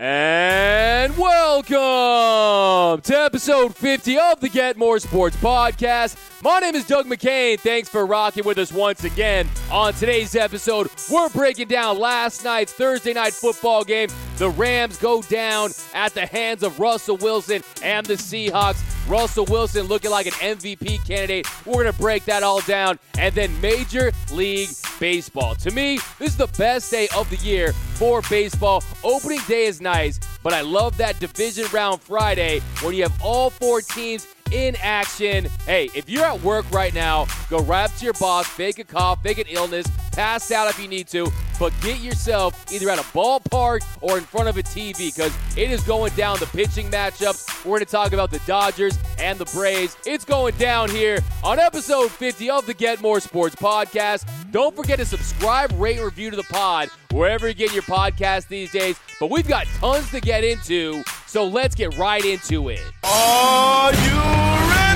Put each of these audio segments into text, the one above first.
And welcome to episode 50 of the Get More Sports Podcast. My name is Doug McCain. Thanks for rocking with us once again. On today's episode, we're breaking down last night's Thursday night football game. The Rams go down at the hands of Russell Wilson and the Seahawks. Russell Wilson looking like an MVP candidate. We're going to break that all down. And then Major League Baseball. To me, this is the best day of the year for baseball. Opening day is nice, but I love that division round Friday when you have all four teams in action. Hey, if you're at work right now, go right up to your boss, fake a cough, fake an illness, pass out if you need to, but get yourself either at a ballpark or in front of a TV because it is going down the pitching matchups. We're going to talk about the Dodgers and the Braves. It's going down here on episode 50 of the Get More Sports podcast. Don't forget to subscribe, rate, review to the pod wherever you get your podcast these days. But we've got tons to get into, so let's get right into it. Are you ready?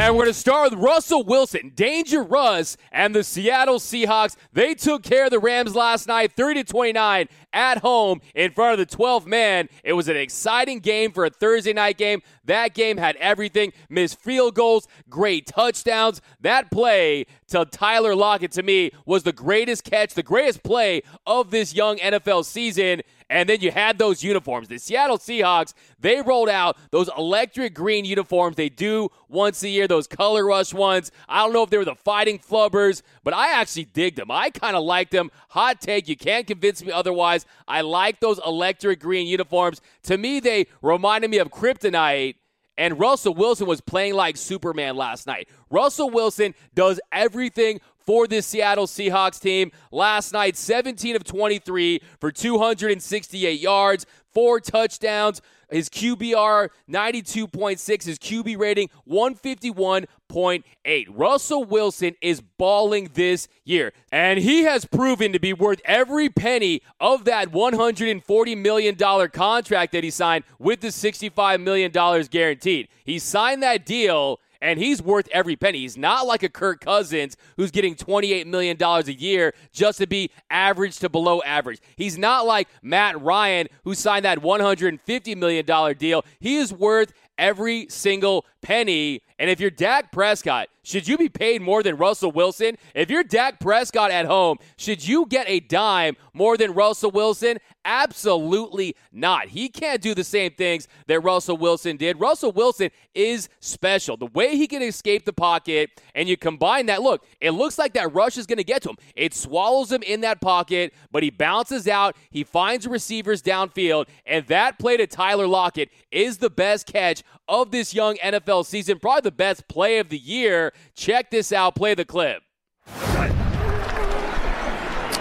And we're going to start with Russell Wilson, Danger Russ, and the Seattle Seahawks. They took care of the Rams last night, 30 to 29 at home in front of the 12th man. It was an exciting game for a Thursday night game. That game had everything missed field goals, great touchdowns. That play to Tyler Lockett, to me, was the greatest catch, the greatest play of this young NFL season. And then you had those uniforms. The Seattle Seahawks, they rolled out those electric green uniforms they do once a year, those color rush ones. I don't know if they were the fighting flubbers, but I actually dig them. I kind of like them. Hot take, you can't convince me otherwise. I like those electric green uniforms. To me, they reminded me of kryptonite. And Russell Wilson was playing like Superman last night. Russell Wilson does everything for this Seattle Seahawks team. Last night, 17 of 23 for 268 yards, four touchdowns. His QBR 92.6, his QB rating 151.8. Russell Wilson is balling this year, and he has proven to be worth every penny of that $140 million contract that he signed with the $65 million guaranteed. He signed that deal and he's worth every penny. He's not like a Kirk Cousins who's getting $28 million a year just to be average to below average. He's not like Matt Ryan who signed that $150 million deal. He is worth every single penny. And if you're Dak Prescott, should you be paid more than Russell Wilson? If you're Dak Prescott at home, should you get a dime more than Russell Wilson? Absolutely not. He can't do the same things that Russell Wilson did. Russell Wilson is special. The way he can escape the pocket, and you combine that, look, it looks like that rush is going to get to him. It swallows him in that pocket, but he bounces out. He finds receivers downfield, and that play to Tyler Lockett is the best catch of this young NFL season. Probably the best play of the year. Check this out. Play the clip.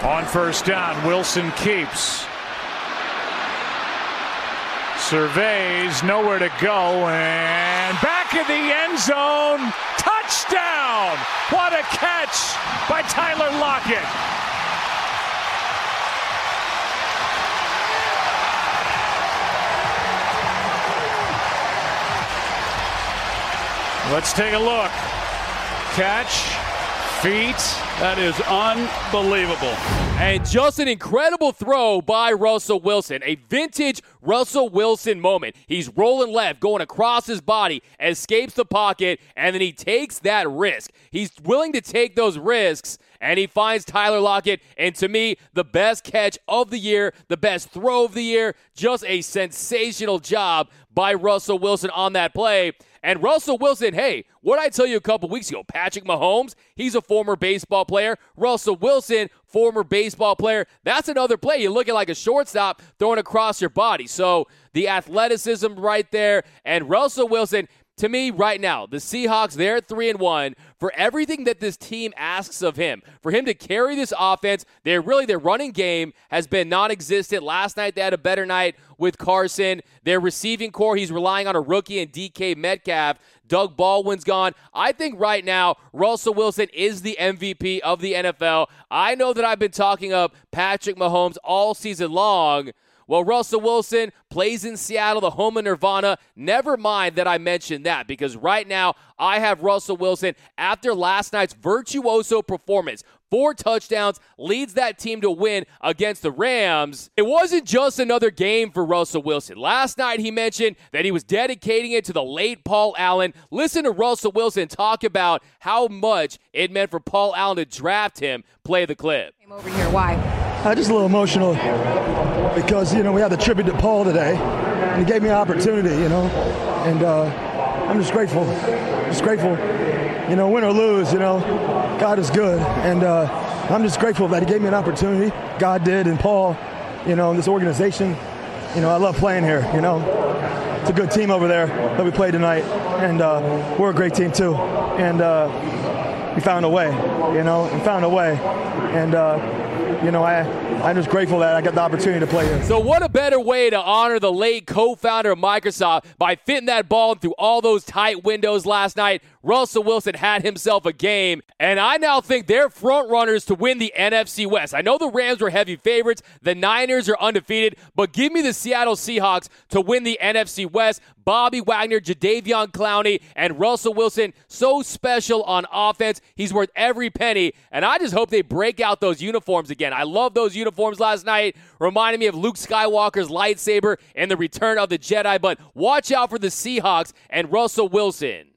On first down, Wilson keeps. Surveys, nowhere to go, and back in the end zone. Touchdown! What a catch by Tyler Lockett. Let's take a look. Catch, feet. That is unbelievable. And just an incredible throw by Russell Wilson. A vintage Russell Wilson moment. He's rolling left, going across his body, escapes the pocket, and then he takes that risk. He's willing to take those risks, and he finds Tyler Lockett. And to me, the best catch of the year, the best throw of the year. Just a sensational job by Russell Wilson on that play. And Russell Wilson, hey, what I tell you a couple weeks ago? Patrick Mahomes, he's a former baseball player. Russell Wilson, former baseball player. That's another play. You're looking like a shortstop throwing across your body. So the athleticism right there. And Russell Wilson, to me right now, the Seahawks, they're three and one for everything that this team asks of him. For him to carry this offense, they're really their running game has been non-existent. Last night they had a better night with Carson. Their receiving corps, he's relying on a rookie and DK Metcalf. Doug Baldwin's gone. I think right now, Russell Wilson is the MVP of the NFL. I know that I've been talking up Patrick Mahomes all season long. Well, Russell Wilson plays in Seattle, the home of Nirvana. Never mind that I mentioned that because right now I have Russell Wilson after last night's virtuoso performance. four touchdowns, leads that team to win against the Rams. It wasn't just another game for Russell Wilson. Last night, he mentioned that he was dedicating it to the late Paul Allen. Listen to Russell Wilson talk about how much it meant for Paul Allen to draft him. Play the clip. Came over here. Why? Uh, just a little emotional because you know we had the tribute to Paul today, and he gave me an opportunity, you know, and uh, I'm just grateful, just grateful, you know, win or lose, you know, God is good, and uh, I'm just grateful that he gave me an opportunity. God did, and Paul, you know, and this organization, you know, I love playing here, you know. It's a good team over there that we play tonight, and uh, we're a great team too, and uh, we found a way, you know, we found a way, and uh, you know, I, I'm just grateful that I got the opportunity to play here. So, what a better way to honor the late co founder of Microsoft by fitting that ball through all those tight windows last night? Russell Wilson had himself a game, and I now think they're front runners to win the NFC West. I know the Rams were heavy favorites, the Niners are undefeated, but give me the Seattle Seahawks to win the NFC West. Bobby Wagner, Jadeveon Clowney, and Russell Wilson, so special on offense. He's worth every penny, and I just hope they break out those uniforms again. I love those uniforms last night, reminding me of Luke Skywalker's lightsaber and the Return of the Jedi. But watch out for the Seahawks and Russell Wilson.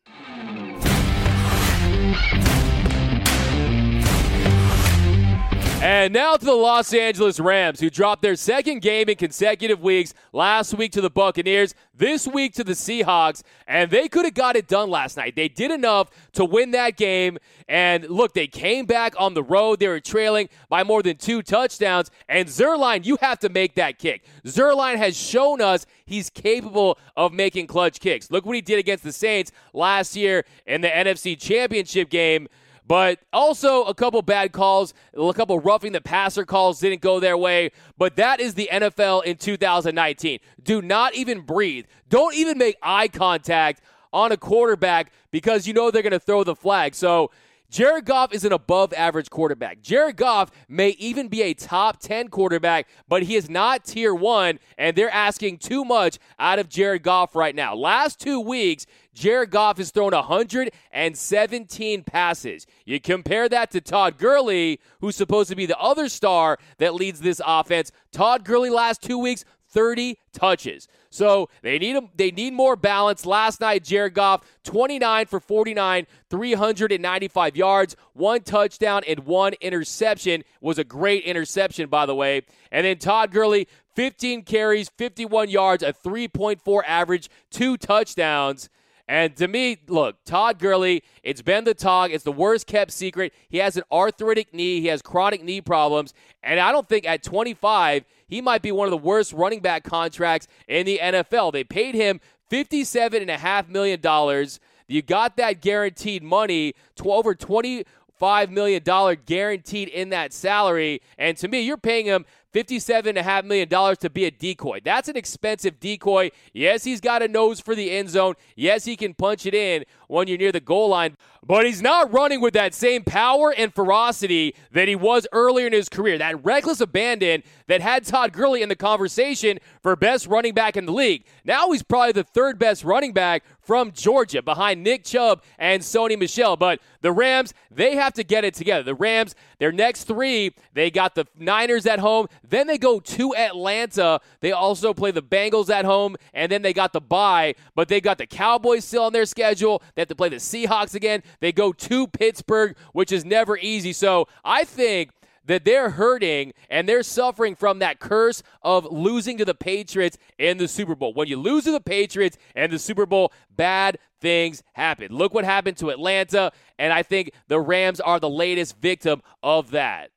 And now to the Los Angeles Rams, who dropped their second game in consecutive weeks last week to the Buccaneers, this week to the Seahawks, and they could have got it done last night. They did enough to win that game, and look, they came back on the road. They were trailing by more than two touchdowns, and Zuerlein, you have to make that kick. Zuerlein has shown us he's capable of making clutch kicks. Look what he did against the Saints last year in the NFC Championship game. But also a couple bad calls, a couple roughing the passer calls didn't go their way. But that is the NFL in 2019. Do not even breathe. Don't even make eye contact on a quarterback because you know they're going to throw the flag. So Jared Goff is an above average quarterback. Jared Goff may even be a top 10 quarterback, but he is not tier one, and they're asking too much out of Jared Goff right now. Last two weeks, Jared Goff has thrown 117 passes. You compare that to Todd Gurley, who's supposed to be the other star that leads this offense. Todd Gurley last two weeks, 30 touches. So they need a, they need more balance. Last night, Jared Goff, 29 for 49, 395 yards, one touchdown, and one interception. Was a great interception, by the way. And then Todd Gurley, 15 carries, 51 yards, a 3.4 average, two touchdowns. And to me, look, Todd Gurley, it's been the talk. It's the worst kept secret. He has an arthritic knee. He has chronic knee problems. And I don't think at 25, he might be one of the worst running back contracts in the NFL. They paid him $57.5 million. You got that guaranteed money, over $25 million guaranteed in that salary. And to me, you're paying him $57.5 million to be a decoy. That's an expensive decoy. Yes, he's got a nose for the end zone. Yes, he can punch it in when you're near the goal line, but he's not running with that same power and ferocity that he was earlier in his career. That reckless abandon that had Todd Gurley in the conversation for best running back in the league. Now he's probably the third best running back from Georgia behind Nick Chubb and Sony Michel. But the Rams, they have to get it together. The Rams, their next three, they got the Niners at home, then they go to Atlanta. They also play the Bengals at home, and then they got the bye, but they got the Cowboys still on their schedule. They have to play the Seahawks again. They go to Pittsburgh, which is never easy. So I think that they're hurting and they're suffering from that curse of losing to the Patriots in the Super Bowl. When you lose to the Patriots and the Super Bowl, bad things happen. Look what happened to Atlanta, and I think the Rams are the latest victim of that.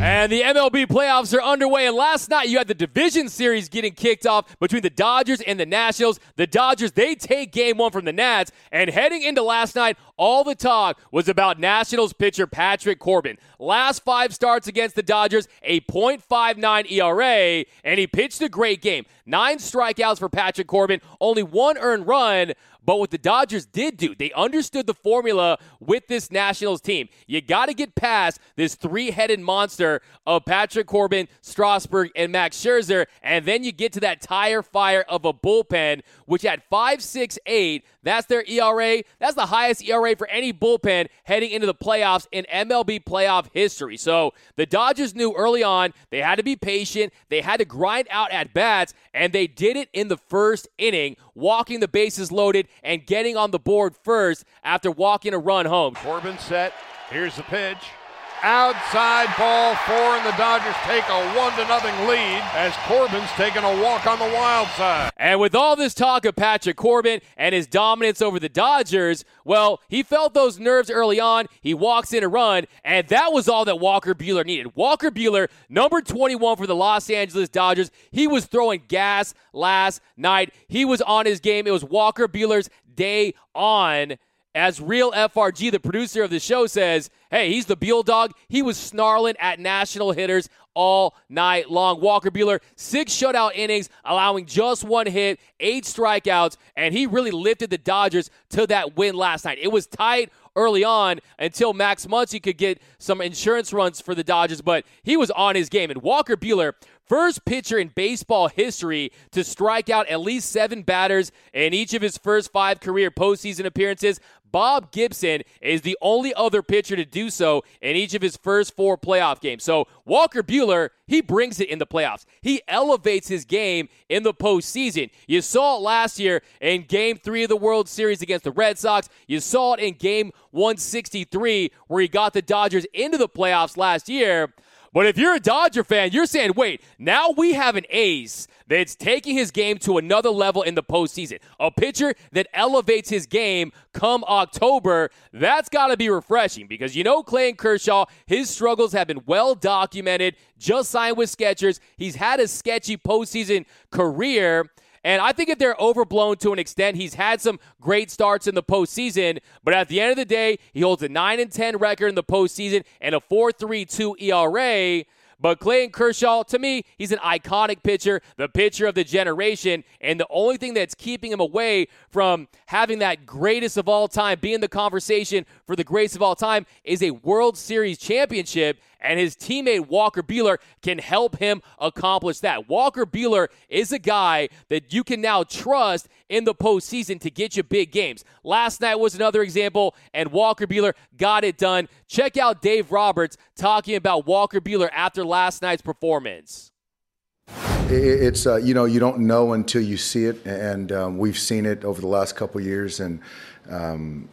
And the MLB playoffs are underway. And last night, you had the division series getting kicked off between the Dodgers and the Nationals. The Dodgers, they take game one from the Nats. And heading into last night, all the talk was about Nationals pitcher Patrick Corbin. Last five starts against the Dodgers, a .59 ERA, and he pitched a great game. Nine strikeouts for Patrick Corbin, only one earned run, But what the Dodgers did do, they understood the formula with this Nationals team. You got to get past this three headed monster of Patrick Corbin, Strasburg, and Max Scherzer, and then you get to that tire fire of a bullpen, which at 5.68, that's their ERA. That's the highest ERA for any bullpen heading into the playoffs in MLB playoff history. So the Dodgers knew early on they had to be patient, they had to grind out at bats, and they did it in the first inning, walking the bases loaded and getting on the board first after walking a run home. Corbin set. Here's the pitch. Outside ball four, and the Dodgers take a one to nothing lead as Corbin's taking a walk on the wild side. And with all this talk of Patrick Corbin and his dominance over the Dodgers, well, he felt those nerves early on. He walks in a run, and that was all that Walker Buehler needed. Walker Buehler, number 21 for the Los Angeles Dodgers, he was throwing gas last night. He was on his game. It was Walker Buehler's day on as Real FRG, the producer of the show, says, hey, he's the Buell dog. He was snarling at national hitters all night long. Walker Buehler, six shutout innings, allowing just one hit, eight strikeouts, and he really lifted the Dodgers to that win last night. It was tight early on until Max Muncy could get some insurance runs for the Dodgers, but he was on his game. And Walker Buehler, first pitcher in baseball history to strike out at least seven batters in each of his first five career postseason appearances. Bob Gibson is the only other pitcher to do so in each of his first four playoff games. So Walker Buehler, he brings it in the playoffs. He elevates his game in the postseason. You saw it last year in game three of the World Series against the Red Sox. You saw it in game 163 where he got the Dodgers into the playoffs last year. But if you're a Dodger fan, you're saying, wait, now we have an ace that's taking his game to another level in the postseason. A pitcher that elevates his game come October. That's got to be refreshing because you know Clayton Kershaw, his struggles have been well documented. Just signed with Skechers. He's had a sketchy postseason career. And I think if they're overblown to an extent, he's had some great starts in the postseason, but at the end of the day, he holds a 9 and 10 record in the postseason and a 4.32 ERA. But Clayton Kershaw, to me, he's an iconic pitcher, the pitcher of the generation. And the only thing that's keeping him away from having that greatest of all time, being the conversation for the greatest of all time, is a World Series championship and his teammate Walker Buehler can help him accomplish that. Walker Buehler is a guy that you can now trust in the postseason to get you big games. Last night was another example, and Walker Buehler got it done. Check out Dave Roberts talking about Walker Buehler after last night's performance. It's uh, you know you don't know until you see it, and um, we've seen it over the last couple years, and um,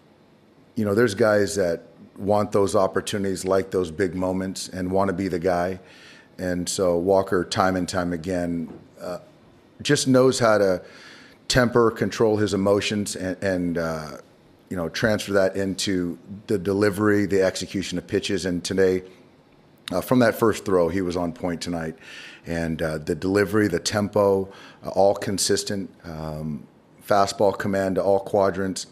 you know there's guys that want those opportunities, like those big moments, and want to be the guy. And so Walker, time and time again, uh, just knows how to temper, control his emotions, and, and uh, you know transfer that into the delivery, the execution of pitches. And today, uh, from that first throw, he was on point tonight, and uh, the delivery, the tempo, uh, all consistent. Um, fastball command to all quadrants.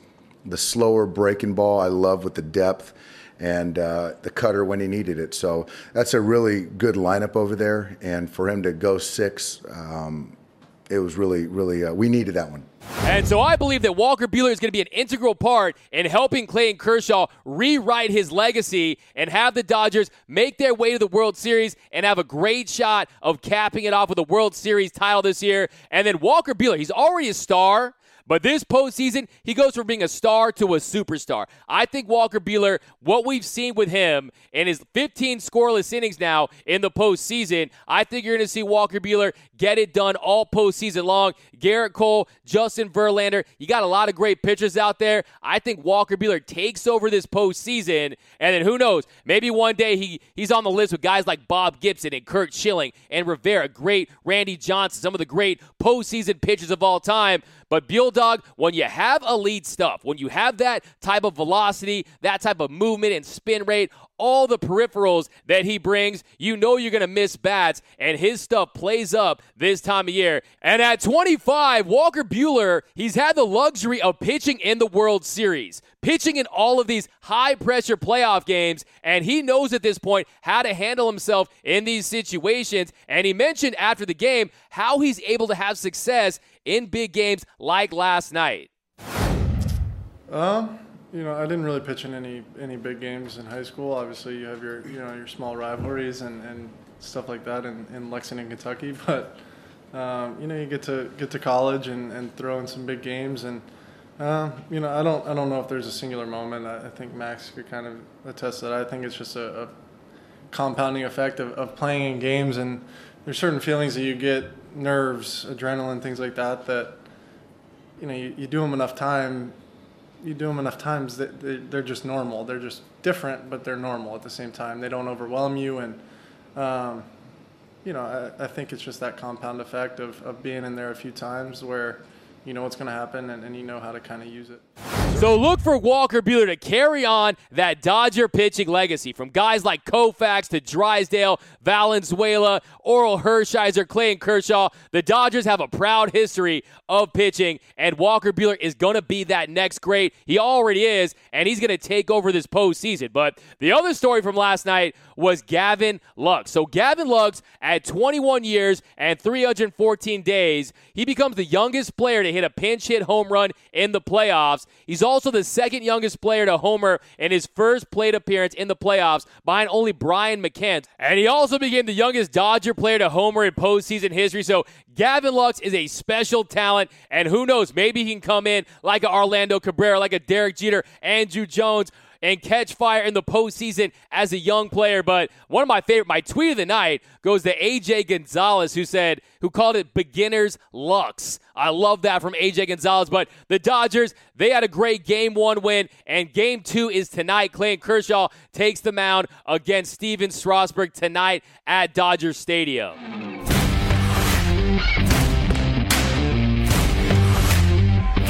The slower breaking ball, I love with the depth and uh, the cutter when he needed it. So that's a really good lineup over there. And for him to go six, um, it was really, really, uh, we needed that one. And so I believe that Walker Buehler is going to be an integral part in helping Clayton Kershaw rewrite his legacy and have the Dodgers make their way to the World Series and have a great shot of capping it off with a World Series title this year. And then Walker Buehler, he's already a star. But this postseason, he goes from being a star to a superstar. I think Walker Buehler, what we've seen with him in his 15 scoreless innings now in the postseason, I think you're going to see Walker Buehler get it done all postseason long. Gerrit Cole, Justin Verlander, you got a lot of great pitchers out there. I think Walker Buehler takes over this postseason, and then who knows? Maybe one day he he's on the list with guys like Bob Gibson and Curt Schilling and Rivera, great Randy Johnson, some of the great postseason pitchers of all time. But Buell Dog, when you have elite stuff, when you have that type of velocity, that type of movement and spin rate, all the peripherals that he brings, you know you're going to miss bats, and his stuff plays up this time of year. And at 25, Walker Buehler, he's had the luxury of pitching in the World Series, pitching in all of these high pressure playoff games, and he knows at this point how to handle himself in these situations. And he mentioned after the game how he's able to have success in big games like last night. Um, you know, I didn't really pitch in any any big games in high school. Obviously, you have your you know your small rivalries and, and stuff like that in, in Lexington, Kentucky. But um, you know, you get to get to college and, and throw in some big games and. Um, you know, I don't. I don't know if there's a singular moment. I, I think Max could kind of attest that. I think it's just a, a compounding effect of, of playing in games, and there's certain feelings that you get, nerves, adrenaline, things like that. That you know, you, you do them enough time, you do them enough times that they're just normal. They're just different, but they're normal at the same time. They don't overwhelm you, and um, you know, I, I think it's just that compound effect of, of being in there a few times where you know what's going to happen and, and you know how to kind of use it. So look for Walker Buehler to carry on that Dodger pitching legacy from guys like Koufax to Drysdale, Valenzuela, Orel Hershiser, Clayton Kershaw. The Dodgers have a proud history of pitching, and Walker Buehler is going to be that next great. He already is, and he's going to take over this postseason. But the other story from last night was Gavin Lux. So Gavin Lux, at 21 years and 314 days, he becomes the youngest player to hit a pinch hit home run in the playoffs. He's also the second youngest player to homer in his first plate appearance in the playoffs, behind only Brian McCann. And he also became the youngest Dodger player to homer in postseason history. So Gavin Lux is a special talent, and who knows, maybe he can come in like a Orlando Cabrera, like a Derek Jeter, Andruw Jones and catch fire in the postseason as a young player. But one of my favorite, my tweet of the night goes to AJ Gonzalez, who said, who called it beginner's Lux. I love that from AJ Gonzalez. But the Dodgers, they had a great game one win, and game two is tonight. Clayton Kershaw takes the mound against Stephen Strasburg tonight at Dodger Stadium.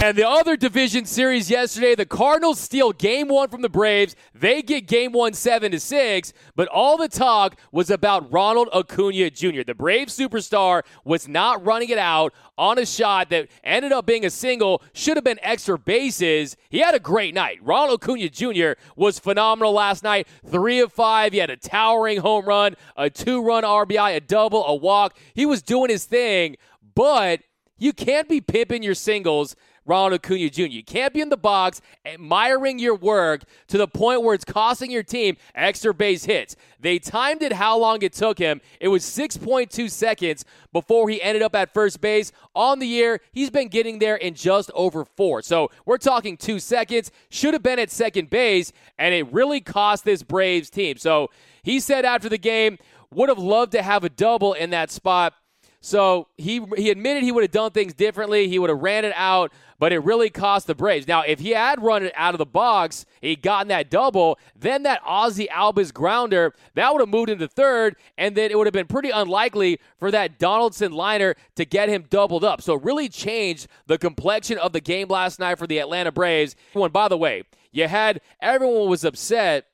And the other division series yesterday, the Cardinals steal game one from the Braves. They get game one seven to six, but all the talk was about Ronald Acuna Jr. The Braves superstar was not running it out on a shot that ended up being a single, should have been extra bases. He had a great night. Ronald Acuna Jr. was phenomenal last night. Three of five. He had a towering home run, a two run RBI, a double, a walk. He was doing his thing, but you can't be pimping your singles Ronald Acuna Jr. You can't be in the box admiring your work to the point where it's costing your team extra base hits. They timed it how long it took him. It was 6.2 seconds before he ended up at first base. On the year, he's been getting there in just over four. So we're talking two seconds. Should have been at second base, and it really cost this Braves team. So he said after the game, would have loved to have a double in that spot. So he he admitted he would have done things differently. He would have ran it out, but it really cost the Braves. Now, if he had run it out of the box, he'd gotten that double, then that Ozzie Albies grounder, that would have moved into third, and then it would have been pretty unlikely for that Donaldson liner to get him doubled up. So it really changed the complexion of the game last night for the Atlanta Braves. And by the way, you had everyone was upset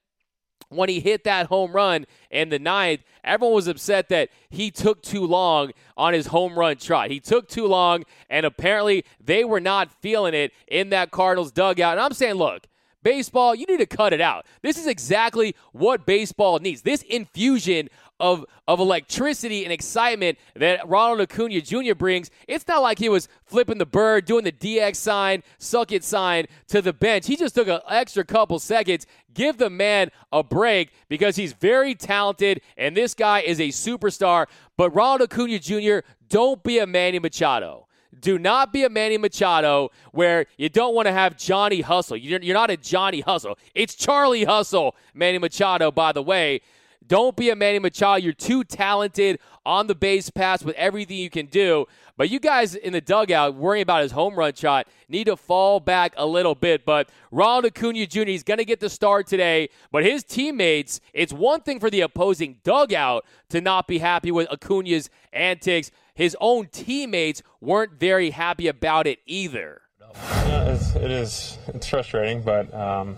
when he hit that home run in the ninth, everyone was upset that he took too long on his home run trot. He took too long, and apparently they were not feeling it in that Cardinals dugout. And I'm saying, look, baseball, you need to cut it out. This is exactly what baseball needs. This infusion of, of electricity and excitement that Ronald Acuna Jr. brings. It's not like he was flipping the bird, doing the DX sign, suck it sign to the bench. He just took an extra couple seconds. Give the man a break because he's very talented and this guy is a superstar. But Ronald Acuna Jr., don't be a Manny Machado. Do not be a Manny Machado where you don't want to have Johnny Hustle. You're, you're not a Johnny Hustle. It's Charlie Hustle, Manny Machado, by the way. Don't be a Manny Machado. You're too talented on the base pass with everything you can do. But you guys in the dugout worrying about his home run shot need to fall back a little bit. But Ronald Acuna Jr. is going to get the start today. But his teammates, it's one thing for the opposing dugout to not be happy with Acuna's antics. His own teammates weren't very happy about it either. Yeah, it's, it is. It's frustrating, but um,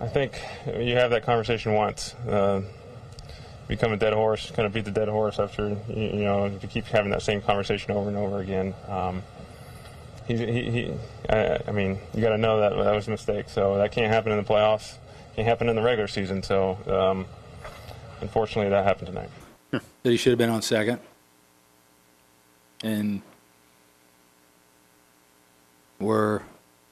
I think you have that conversation once. Uh, become a dead horse, kind of beat the dead horse after you, you know if you keep having that same conversation over and over again. Um, he, he, he I, I, mean, you got to know that that was a mistake. So that can't happen in the playoffs. Can't happen in the regular season. So um, unfortunately, that happened tonight. That he should have been on second, and we're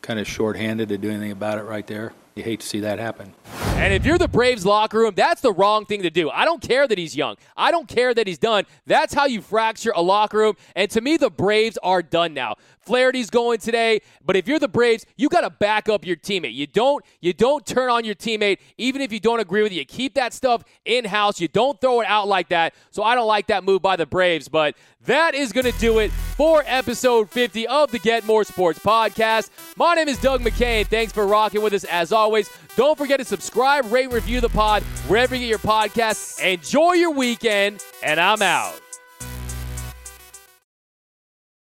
kind of shorthanded to do anything about it right there. You hate to see that happen. And if you're the Braves locker room, that's the wrong thing to do. I don't care that he's young. I don't care that he's done. That's how you fracture a locker room. And to me, the Braves are done now. Flaherty's going today, but if you're the Braves, you got to back up your teammate. You don't you don't turn on your teammate even if you don't agree with it. You keep that stuff in-house. You don't throw it out like that. So I don't like that move by the Braves, but that is going to do it for episode 50 of the Get More Sports podcast. My name is Doug McCain. Thanks for rocking with us as always. Don't forget to subscribe, rate, review the pod wherever you get your podcasts. Enjoy your weekend, and I'm out.